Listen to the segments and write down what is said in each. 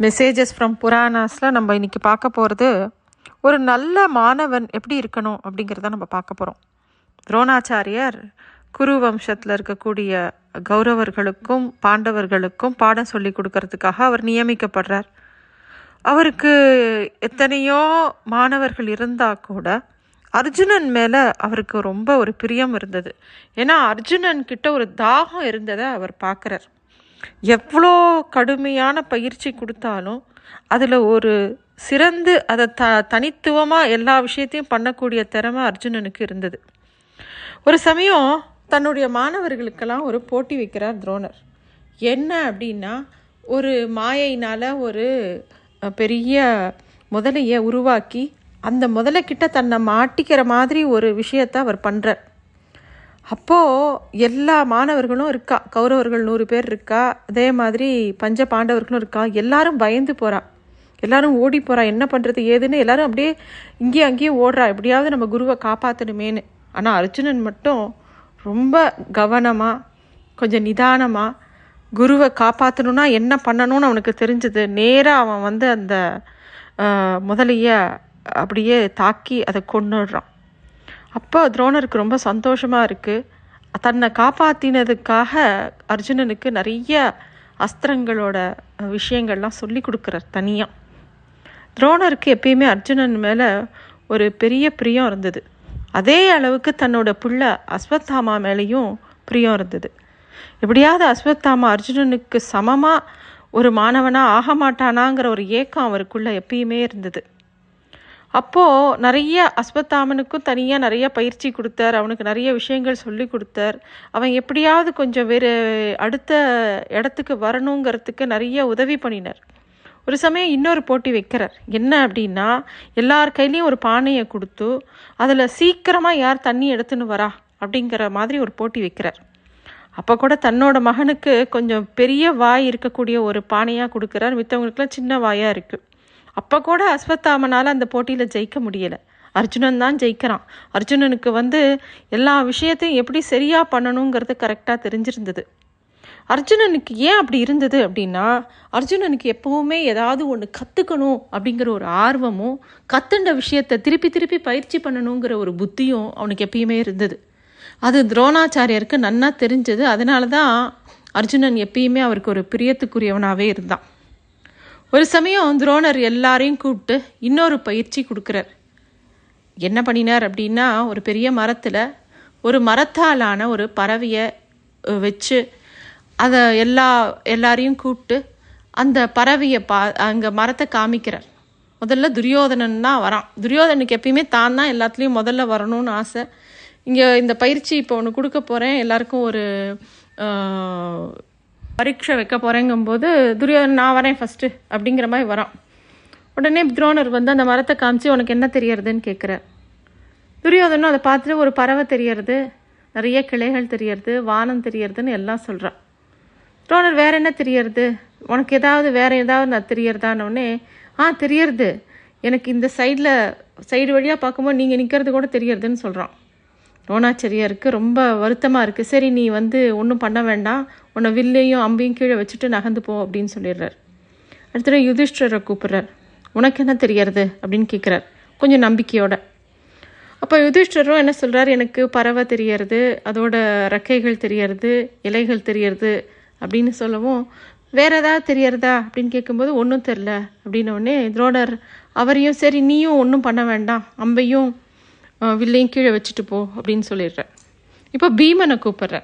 Messages from புராணாஸில் நம்ம இன்றைக்கி பார்க்க போகிறது ஒரு நல்ல மாணவன் எப்படி இருக்கணும் அப்படிங்கிறத நம்ம பார்க்க போகிறோம் துரோணாச்சாரியர் குரு வம்சத்தில் இருக்கக்கூடிய கௌரவர்களுக்கும் பாண்டவர்களுக்கும் பாடம் சொல்லி கொடுக்கறதுக்காக அவர் நியமிக்கப்படுறார். அவருக்கு எத்தனையோ மாணவர்கள் இருந்தால் கூட அர்ஜுனன் மேலே அவருக்கு ரொம்ப ஒரு பிரியம் இருந்தது. ஏன்னா அர்ஜுனன் கிட்ட ஒரு தாகம் இருந்ததை அவர் பார்க்குறார். எவ்வளோ கடுமையான பயிற்சி கொடுத்தாலும் அதில் ஒரு சிறந்து அதை த தனித்துவமாக எல்லா விஷயத்தையும் பண்ணக்கூடிய திறமை அர்ஜுனனுக்கு இருந்தது. ஒரு சமயம் தன்னுடைய மாணவர்களுக்கெல்லாம் ஒரு போட்டி வைக்கிறார் துரோணர். என்ன அப்படின்னா ஒரு மாயையினால் ஒரு பெரிய முதலையை உருவாக்கி அந்த முதலைக்கிட்ட தன்னை மாட்டிக்கிற மாதிரி ஒரு விஷயத்தை அவர் பண்ணுறார் அப்போது எல்லா மாணவர்களும் இருக்கா? கௌரவர்கள் நூறு பேர் இருக்கா? அதே மாதிரி பஞ்ச பாண்டவர்களும் இருக்கா? எல்லாரும் பயந்து போகிறா எல்லாரும் ஓடி போகிறா என்ன பண்ணுறது ஏதுன்னு எல்லாரும் அப்படியே இங்கேயும் அங்கேயும் ஓடுறா. எப்படியாவது நம்ம குருவை காப்பாற்றணுமேன்னு ஆனால் அர்ஜுனன் மட்டும் ரொம்ப கவனமாக கொஞ்சம் நிதானமாக குருவை காப்பாற்றணுன்னா என்ன பண்ணணும்னு அவனுக்கு தெரிஞ்சது. நேராக அவன் வந்து அந்த ஆஹ், முதலைய அப்படியே தாக்கி அதை கொன்னுடுறான். அப்போ துரோணருக்கு ரொம்ப சந்தோஷமாக இருக்குது தன்னை காப்பாற்றினதுக்காக அர்ஜுனனுக்கு நிறைய அஸ்திரங்களோட விஷயங்கள்லாம் சொல்லி கொடுக்குறார் தனியாக துரோணருக்கு எப்பயுமே அர்ஜுனன் மேலே ஒரு பெரிய பிரியம் இருந்தது. அதே அளவுக்கு தன்னோட பிள்ளை அஸ்வத்தாமா மேலேயும் பிரியம் இருந்தது. எப்படியாவது அஸ்வத்தாமா அர்ஜுனனுக்கு சமமாக ஒரு மாணவனாக ஆக மாட்டானாங்கிற ஒரு ஏக்கம் அவருக்குள்ளே எப்பயுமே இருந்தது. அப்போது நிறைய அஸ்வத்தாமனுக்கும் தனியாக நிறைய பயிற்சி கொடுத்தார். அவனுக்கு நிறைய விஷயங்கள் சொல்லி கொடுத்தார். அவன் எப்படியாவது கொஞ்சம் வேறு அடுத்த இடத்துக்கு வரணுங்கிறதுக்கு நிறைய உதவி பண்ணினார். ஒரு சமயம் இன்னொரு போட்டி வைக்கிறார். என்ன அப்படின்னா எல்லார் கையிலையும் ஒரு பானையை கொடுத்து அதில் சீக்கிரமாக யார் தண்ணி எடுத்துன்னு வரா? அப்படிங்கிற மாதிரி ஒரு போட்டி வைக்கிறார். அப்போ கூட தன்னோட மகனுக்கு கொஞ்சம் பெரிய வாய் இருக்கக்கூடிய ஒரு பானையாக கொடுக்குறார். மித்தவங்களுக்குலாம் சின்ன வாயாக இருக்குது அப்போ கூட அஸ்வத்தாமனால் அந்த போட்டியில் ஜெயிக்க முடியலை. அர்ஜுனன் தான் ஜெயிக்கிறான். அர்ஜுனனுக்கு வந்து எல்லா விஷயத்தையும் எப்படி சரியாக பண்ணணுங்கிறது கரெக்டாக தெரிஞ்சிருந்தது. அர்ஜுனனுக்கு ஏன் அப்படி இருந்தது அப்படின்னா அர்ஜுனனுக்கு எப்போவுமே ஏதாவது ஒன்று கற்றுக்கணும் அப்படிங்கிற ஒரு ஆர்வமும் கத்துண்ட விஷயத்தை திருப்பி திருப்பி பயிற்சி பண்ணணுங்கிற ஒரு புத்தியும் அவனுக்கு எப்பயுமே இருந்தது. அது துரோணாச்சாரியருக்கு நன்னா தெரிஞ்சது. அதனால தான் அர்ஜுனன் எப்பயுமே அவருக்கு ஒரு பிரியத்துக்குரியவனாகவே இருந்தான். ஒரு சமயம் துரோணர் எல்லாரையும் கூப்பிட்டு இன்னொரு பயிற்சி கொடுக்குறார். என்ன பண்ணினார் அப்படின்னா ஒரு பெரிய மரத்தில் ஒரு மரத்தாலான ஒரு பறவையை வச்சு அதை எல்லா எல்லாரையும் கூப்பிட்டு அந்த பறவையை பா அங்கே மரத்தை காமிக்கிறார். முதல்ல துரியோதனன் தான் வரான். துரியோதனுக்கு எப்பயுமே தான் தான் எல்லாத்துலேயும் முதல்ல வரணும்னு ஆசை. இங்கே இந்த பயிற்சி இப்போ ஒன்று கொடுக்க போகிறேன் எல்லாருக்கும் ஒரு பரீட்சை வைக்க போகிறேங்கும்போது துரியோதனன் நான் வரேன் ஃபஸ்ட்டு அப்படிங்கிற மாதிரி வரான். உடனே துரோணர் வந்து அந்த மரத்தை காமிச்சு உனக்கு என்ன தெரியறதுன்னு கேட்குறார் துரியோதனும் அதை பார்த்துட்டு ஒரு பறவை தெரியறது நிறைய கிளைகள் தெரியறது வானம் தெரியறதுன்னு எல்லாம் சொல்கிறான் துரோணர் வேற என்ன தெரியறது? உனக்கு ஏதாவது வேற ஏதாவது நான் தெரியறதானோடனே ஆ தெரியறது. எனக்கு இந்த சைடில் சைடு வழியாக பார்க்கும்போது நீங்கள் நிற்கிறது கூட தெரியறதுன்னு சொல்கிறான் துரோணாச்சாரியாருக்கு ரொம்ப வருத்தமாக இருக்குது சரி நீ வந்து ஒன்றும் பண்ண வேண்டாம். உன்னை வில்லையும் அம்பையும் கீழே வச்சுட்டு நகர்ந்து போ அப்படின்னு சொல்லிடுறார். அடுத்தது யுதிஷ்டரை கூப்பிட்றார். உனக்கு என்ன தெரியறது அப்படின்னு கேட்குறார் கொஞ்சம் நம்பிக்கையோட. அப்போ யுதிஷ்டரும் என்ன சொல்கிறார் எனக்கு பறவை தெரியறது அதோட ரெக்கைகள் தெரியறது இலைகள் தெரியறது அப்படின்னு சொல்லவும் வேற ஏதாவது தெரியறதா அப்படின்னு கேட்கும்போது ஒன்றும் தெரில அப்படின்னோடனே துரோடர் அவரையும் சரி நீயும் ஒன்றும் பண்ண வேண்டாம். அம்பையும் வில்லையும் கீழே வச்சுட்டு போ அப்படின்னு சொல்லிடுறேன். இப்போ பீமனை கூப்பிட்றேன்.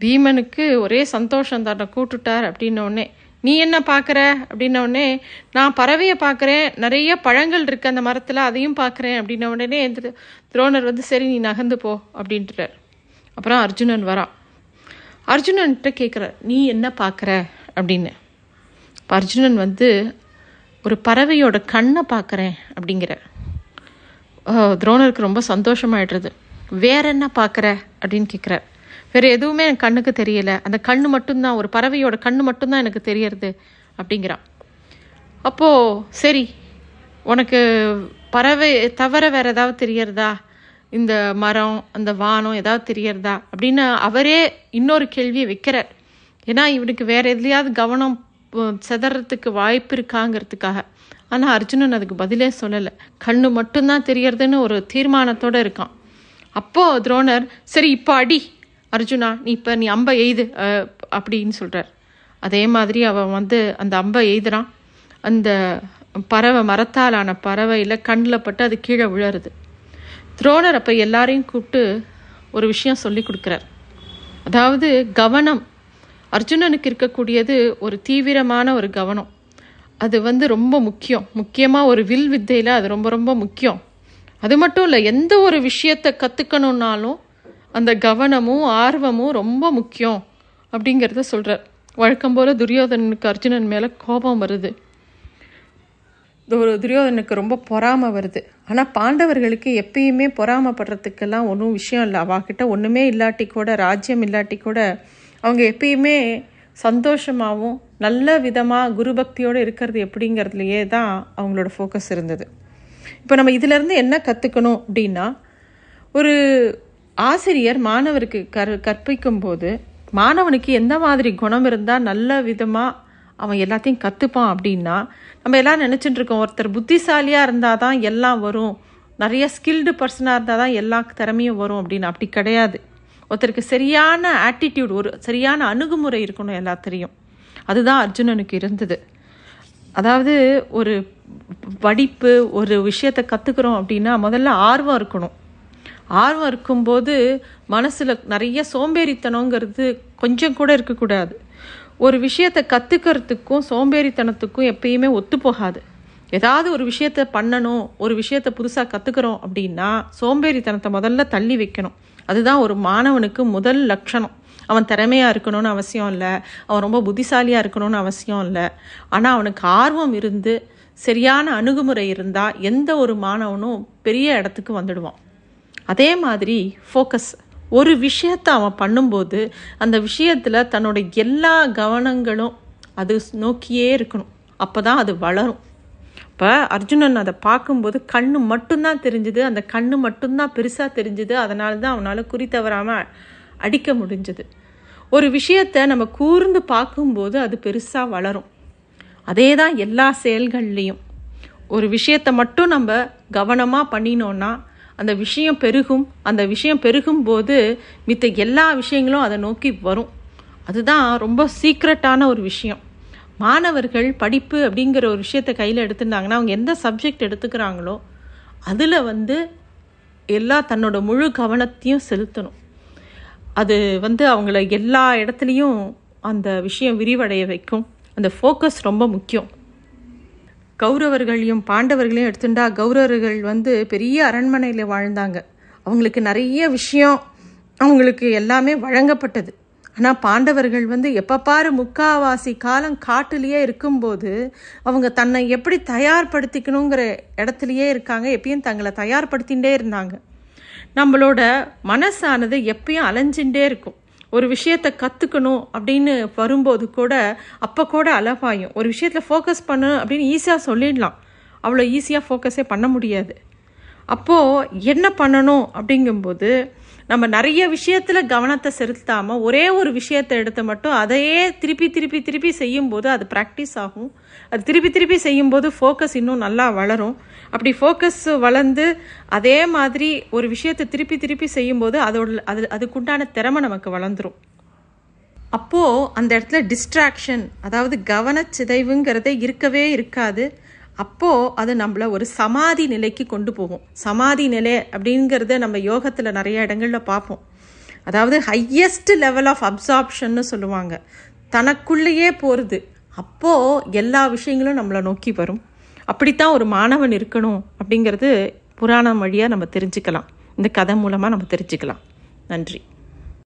பீமனுக்கு ஒரே சந்தோஷம் தன்னை கூட்டுட்டார் அப்படின்ன உடனே நீ என்ன பார்க்குற? அப்படின்னோடனே நான் பறவையை பார்க்குறேன் நிறைய பழங்கள் இருக்குது அந்த மரத்தில் அதையும் பார்க்குறேன். அப்படின்ன உடனே திரு- துரோணர் வந்து சரி நீ நகர்ந்து போ அப்படின்றார். அப்புறம் அர்ஜுனன் வரான் அர்ஜுனன்கிட்ட கேட்குறார் நீ என்ன பார்க்குற? அப்படின்னு. அர்ஜுனன் வந்து ஒரு பறவையோட கண்ணை பார்க்குறேன் அப்படிங்கிறார். துரோணருக்கு ரொம்ப சந்தோஷமாயிடுறது. வேற என்ன பார்க்குற? அப்படின்னு கேட்குறார். வேற எதுவுமே எனக்கு கண்ணுக்கு தெரியல. அந்த கண்ணு மட்டும்தான் ஒரு பறவையோட கண்ணு மட்டும்தான் எனக்கு தெரியறது அப்படிங்கிறான். அப்போ சரி உனக்கு பறவை தவிர வேறு ஏதாவது தெரியறதா? இந்த மரம் அந்த வானம் ஏதாவது தெரியறதா? அப்படின்னு அவரே இன்னொரு கேள்வியை வைக்கிறார். ஏன்னா இவனுக்கு வேறு எதுலையாவது கவனம் செதறத்துக்கு வாய்ப்பு இருக்காங்கிறதுக்காக. ஆனால் அர்ஜுனன் அதுக்கு பதிலே சொல்லலை. கண்ணு மட்டும்தான் தெரியறதுன்னு ஒரு தீர்மானத்தோடு இருக்கான். அப்போது துரோணர் சரி இப்போ அடி. அர்ஜுனா நீ இப்போ நீ அம்பை எய்து. அப்படின்னு சொல்கிறார் அதே மாதிரி அவன் வந்து அந்த அம்பை எய்துறான். அந்த பறவை மரத்தாலான பறவையில் கண்ணில் பட்டு அது கீழே விழருது. துரோணர் அப்போ எல்லாரையும் கூப்பிட்டு ஒரு விஷயம் சொல்லி கொடுக்குறார். அதாவது கவனம். அர்ஜுனனுக்கு இருக்கக்கூடியது ஒரு தீவிரமான ஒரு கவனம். அது வந்து ரொம்ப முக்கியம். முக்கியமாக ஒரு வில் வித்தையில் அது ரொம்ப ரொம்ப முக்கியம். அது மட்டும் இல்லை எந்த ஒரு விஷயத்தை கற்றுக்கணுன்னாலும் அந்த கவனமும் ஆர்வமும் ரொம்ப முக்கியம் அப்படிங்கிறத சொல்கிறார் வழக்கம் போல் துரியோதனனுக்கு அர்ஜுனன் மேலே கோபம் வருது. துரியோதனுக்கு ரொம்ப பொறாமை வருது. ஆனால் பாண்டவர்களுக்கு எப்பயுமே பொறாமப்படுறதுக்கெல்லாம் ஒன்றும் விஷயம் இல்லை. அவாகிட்ட ஒன்றுமே இல்லாட்டி கூட ராஜ்யம் இல்லாட்டி கூட அவங்க எப்பயுமே சந்தோஷமாகவும் நல்ல விதமாக குருபக்தியோடு இருக்கிறது எப்படிங்கிறதுலையே தான் அவங்களோட ஃபோக்கஸ் இருந்தது. இப்போ நம்ம இதிலேருந்து என்ன கற்றுக்கணும் அப்படின்னா ஒரு ஆசிரியர் மாணவருக்கு கற் கற்பிக்கும் போது மாணவனுக்கு எந்த மாதிரி குணம் இருந்தால் நல்ல விதமாக அவன் எல்லாத்தையும் கற்றுப்பான் அப்படின்னா நம்ம எல்லாம் நினச்சிட்டு இருக்கோம் ஒருத்தர் புத்திசாலியாக இருந்தால் தான் எல்லாம் வரும். நிறைய ஸ்கில்டு பர்சனாக இருந்தால் தான் எல்லா திறமையும் வரும் அப்படின்னு. அப்படி கிடையாது. ஒருத்தருக்கு சரியான ஆட்டிடியூட் ஒரு சரியான அணுகுமுறை இருக்கணும் எல்லாத்திலையும். அதுதான் அர்ஜுனனுக்கு இருந்தது. அதாவது ஒரு படிப்பு ஒரு விஷயத்தை கற்றுக்குறோம் அப்படின்னா முதல்ல ஆர்வம் இருக்கணும். ஆர்வம் இருக்கும்போது மனசில் நிறைய சோம்பேறித்தனங்கிறது கொஞ்சம் கூட இருக்கக்கூடாது. ஒரு விஷயத்தை கற்றுக்கிறதுக்கும் சோம்பேறித்தனத்துக்கும் எப்பயுமே ஒத்து போகாது. ஏதாவது ஒரு விஷயத்த பண்ணணும் ஒரு விஷயத்த புதுசாக கற்றுக்குறோம் அப்படின்னா சோம்பேறித்தனத்தை முதல்ல தள்ளி வைக்கணும். அதுதான் ஒரு மாணவனுக்கு முதல் லட்சணம். அவன் திறமையாக இருக்கணும்னு அவசியம் இல்லை. அவன் ரொம்ப புத்திசாலியாக இருக்கணும்னு அவசியம் இல்லை. ஆனால் அவனுக்கு ஆர்வம் இருந்து சரியான அணுகுமுறை இருந்தால் எந்த ஒரு மாணவனும் பெரிய இடத்துக்கு வந்துடுவான். அதே மாதிரி ஃபோக்கஸ் ஒரு விஷயத்தை அவன் பண்ணும்போது அந்த விஷயத்தில் தன்னோட எல்லா கவனங்களும் அது நோக்கியே இருக்கணும். அப்போ தான் அது வளரும். இப்போ அர்ஜுனன் அதை பார்க்கும்போது கண்ணு மட்டும்தான் தெரிஞ்சுது. அந்த கண்ணு மட்டும்தான் பெருசாக தெரிஞ்சுது. அதனால தான் அவனால் குறி தவறாமல் அடிக்க முடிஞ்சது. ஒரு விஷயத்தை நம்ம கூர்ந்து பார்க்கும்போது அது பெருசாக வளரும். அதே தான் எல்லா செயல்கள்லேயும். ஒரு விஷயத்தை மட்டும் நம்ம கவனமாக பண்ணினோன்னா அந்த விஷயம் பெருகும். அந்த விஷயம் பெருகும் போது மித்த எல்லா விஷயங்களும் அதை நோக்கி வரும். அதுதான் ரொம்ப சீக்ரெட்டான ஒரு விஷயம். மாணவர்கள் படிப்பு அப்படிங்கிற ஒரு விஷயத்தை கையில் எடுத்துட்டாங்கன்னா அவங்க எந்த சப்ஜெக்ட் எடுத்துக்கிறாங்களோ அதில் வந்து எல்லா தன்னோட முழு கவனத்தையும் செலுத்தணும். அது வந்து அவங்கள எல்லா இடத்துலையும் அந்த விஷயம் விரிவடைய வைக்கும். அந்த ஃபோக்கஸ் ரொம்ப முக்கியம். கௌரவர்களையும் பாண்டவர்களையும் எடுத்துட்டா கௌரவர்கள் வந்து பெரிய அரண்மனையில் வாழ்ந்தாங்க. அவங்களுக்கு நிறைய விஷயம் அவங்களுக்கு எல்லாமே வழங்கப்பட்டது. ஆனால் பாண்டவர்கள் வந்து எப்போ பாரு முக்காவாசி காலம் காட்டுலேயே இருக்கும்போது அவங்க தன்னை எப்படி தயார்படுத்திக்கணுங்கிற இடத்துலையே இருக்காங்க. எப்பயும் தங்களை தயார்படுத்திகிட்டே இருந்தாங்க. நம்மளோட மனசானது எப்பயும் அலைஞ்சுட்டே இருக்கும். ஒரு விஷயத்தை கற்றுக்கணும் அப்படின்னு வரும்போது கூட அப்போ கூட அலபாயும் ஒரு விஷயத்தில் ஃபோக்கஸ் பண்ணு அப்படின்னு ஈஸியாக சொல்லிடலாம். அவ்வளோ ஈஸியாக ஃபோக்கஸே பண்ண முடியாது. அப்போது என்ன பண்ணணும் அப்படிங்கும்போது நம்ம நிறைய விஷயத்தில் கவனத்தை செலுத்தாமல் ஒரே ஒரு விஷயத்தை எடுத்து மட்டும் அதையே திருப்பி திருப்பி திருப்பி செய்யும்போது அது ப்ராக்டிஸ் ஆகும். அது திருப்பி திருப்பி செய்யும்போது ஃபோக்கஸ் இன்னும் நல்லா வளரும். அப்படி ஃபோக்கஸ் வளர்ந்து அதே மாதிரி ஒரு விஷயத்தை திருப்பி திருப்பி செய்யும்போது அதோட அது அதுக்குண்டான திறமை நமக்கு வளர்ந்துடும் அப்போது அந்த இடத்துல டிஸ்ட்ராக்ஷன் அதாவது கவனச்சிதைவுங்கிறதே இருக்கவே இருக்காது. அப்போது அது நம்மளை ஒரு சமாதி நிலைக்கு கொண்டு போகும். சமாதி நிலை அப்படிங்கிறத நம்ம யோகத்தில் நிறைய இடங்களில் பார்ப்போம். அதாவது ஹையஸ்ட் லெவல் ஆஃப் அப்சார்ப்ஷன்னு சொல்லுவாங்க. தனக்குள்ளேயே போகிறது அப்போது எல்லா விஷயங்களும் நம்மளை நோக்கி வரும். அப்படித்தான் ஒரு மாணவன் இருக்கணும் அப்படிங்கிறது புராணம் வழியாக நம்ம தெரிஞ்சுக்கலாம். இந்த கதை மூலமாக நம்ம தெரிஞ்சுக்கலாம். நன்றி.